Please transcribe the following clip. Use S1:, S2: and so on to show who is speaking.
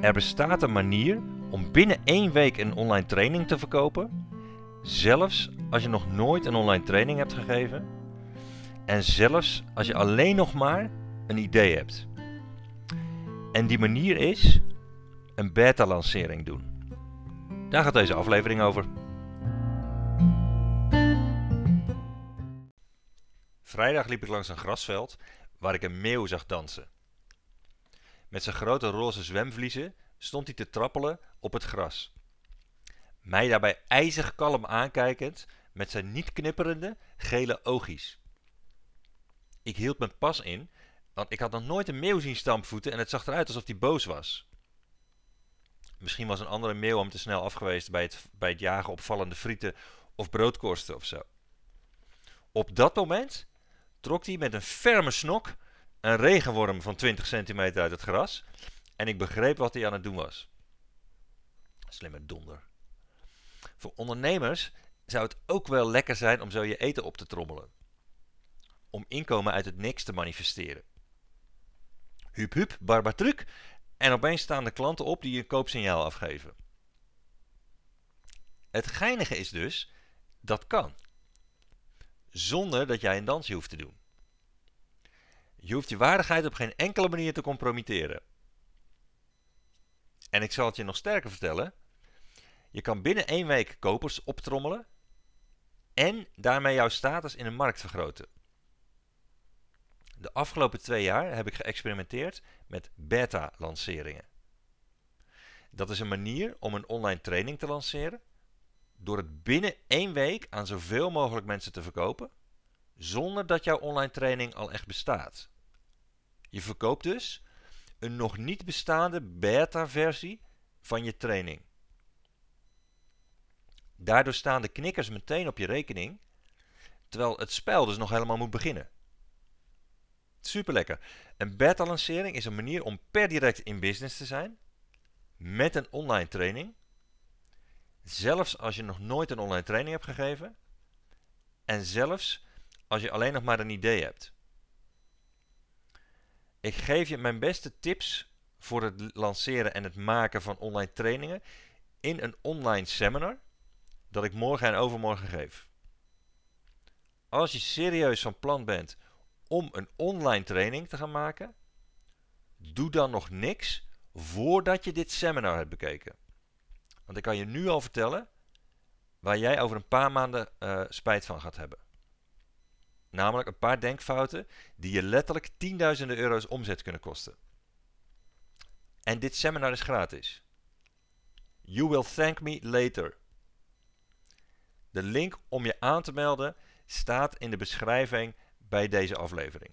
S1: Er bestaat een manier om binnen één week een online training te verkopen, zelfs als je nog nooit een online training hebt gegeven en zelfs als je alleen nog maar een idee hebt. En die manier is een beta-lancering doen. Daar gaat deze aflevering over. Vrijdag liep ik langs een grasveld waar ik een meeuw zag dansen. Met zijn grote roze zwemvliezen stond hij te trappelen op het gras. Mij daarbij ijzig kalm aankijkend met zijn niet knipperende gele oogjes. Ik hield mijn pas in, want ik had nog nooit een meeuw zien stampvoeten en het zag eruit alsof hij boos was. Misschien was een andere meeuw hem te snel afgeweest bij het, bij het jagen op vallende frieten of broodkorsten of zo. Op dat moment trok hij met een ferme snok een regenworm van 20 centimeter uit het gras en ik begreep wat hij aan het doen was. Slimme donder. Voor ondernemers zou het ook wel lekker zijn om zo je eten op te trommelen. Om inkomen uit het niks te manifesteren. Hup hup, barbatruc. En opeens staan de klanten op die een koopsignaal afgeven. Het geinige is dus, dat kan. Zonder dat jij een dansje hoeft te doen. Je hoeft je waardigheid op geen enkele manier te compromitteren. En ik zal het je nog sterker vertellen. Je kan binnen één week kopers optrommelen en daarmee jouw status in de markt vergroten. De afgelopen twee jaar heb ik geëxperimenteerd met beta-lanceringen. Dat is een manier om een online training te lanceren door het binnen één week aan zoveel mogelijk mensen te verkopen, zonder dat jouw online training al echt bestaat. Je verkoopt dus een nog niet bestaande beta-versie van je training. Daardoor staan de knikkers meteen op je rekening, terwijl het spel dus nog helemaal moet beginnen. Super lekker. Een beta-lancering is een manier om per direct in business te zijn met een online training. Zelfs als je nog nooit een online training hebt gegeven. En zelfs als je alleen nog maar een idee hebt. Ik geef je mijn beste tips voor het lanceren en het maken van online trainingen in een online seminar dat ik morgen en overmorgen geef. Als je serieus van plan bent om een online training te gaan maken, doe dan nog niks voordat je dit seminar hebt bekeken. Want ik kan je nu al vertellen waar jij over een paar maanden uh, spijt van gaat hebben. Namelijk een paar denkfouten die je letterlijk tienduizenden euro's omzet kunnen kosten. En dit seminar is gratis. You will thank me later. De link om je aan te melden staat in de beschrijving bij deze aflevering.